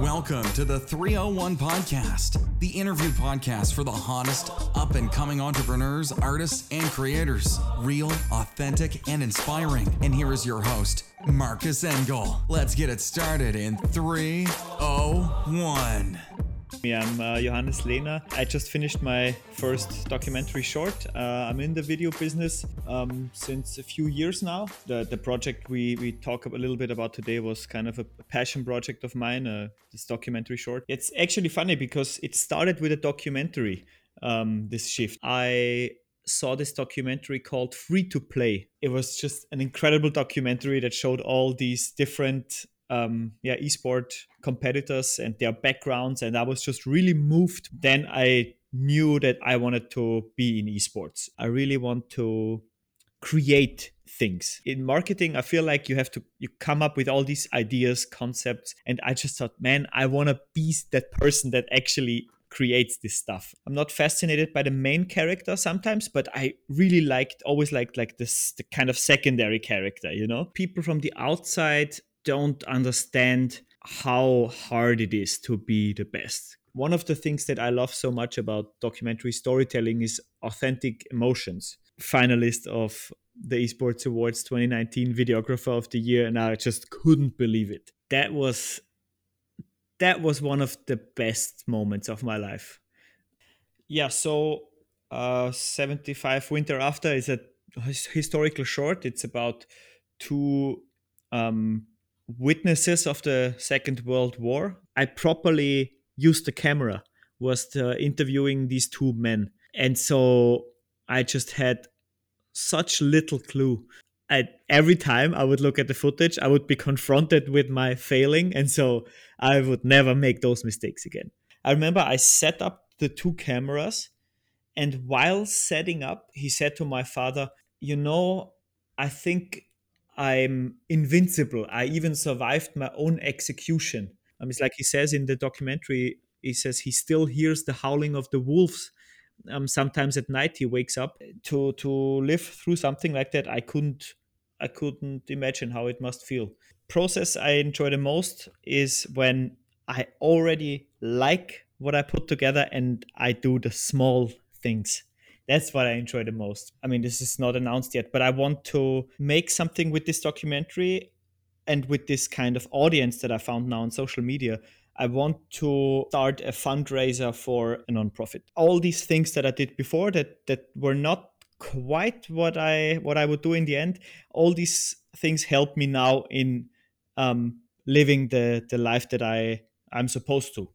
Welcome to the 301 Podcast, the interview podcast for the hottest up and coming entrepreneurs, artists, and creators. Real, authentic, and inspiring. And here is your host, Marcus Engel. Let's get it started in 301. I'm uh, Johannes Lehner. I just finished my first documentary short. Uh, I'm in the video business um, since a few years now. The, the project we, we talk a little bit about today was kind of a passion project of mine, uh, this documentary short. It's actually funny because it started with a documentary, um, this shift. I saw this documentary called Free to Play. It was just an incredible documentary that showed all these different um, yeah esport competitors and their backgrounds and i was just really moved. Then i knew that i wanted to be in esports. I really want to create things. In marketing i feel like you have to you come up with all these ideas concepts and i just thought man i want to be that person that actually creates this stuff. I'm not fascinated by the main character sometimes but i really liked always liked like this the kind of secondary character you know? People from the outside don't understand how hard it is to be the best. One of the things that I love so much about documentary storytelling is authentic emotions. Finalist of the Esports Awards 2019 Videographer of the Year, and I just couldn't believe it. That was that was one of the best moments of my life. Yeah, so uh, 75 Winter After is a historical short. It's about two um, witnesses of the Second World War. I properly used the camera, was uh, interviewing these two men. And so I just had such little clue. I, every time I would look at the footage, I would be confronted with my failing. And so I would never make those mistakes again. I remember I set up the two cameras. And while setting up, he said to my father, You know, I think I'm invincible. I even survived my own execution. Um, it's like he says in the documentary, he says he still hears the howling of the wolves. Um, sometimes at night he wakes up to to live through something like that. I couldn't I couldn't imagine how it must feel. Process I enjoy the most is when I already like what I put together and I do the small things that's what I enjoy the most. I mean, this is not announced yet, but I want to make something with this documentary and with this kind of audience that I found now on social media. I want to start a fundraiser for a nonprofit. All these things that I did before that that were not quite what I what I would do in the end. All these things help me now in um, living the the life that I I'm supposed to.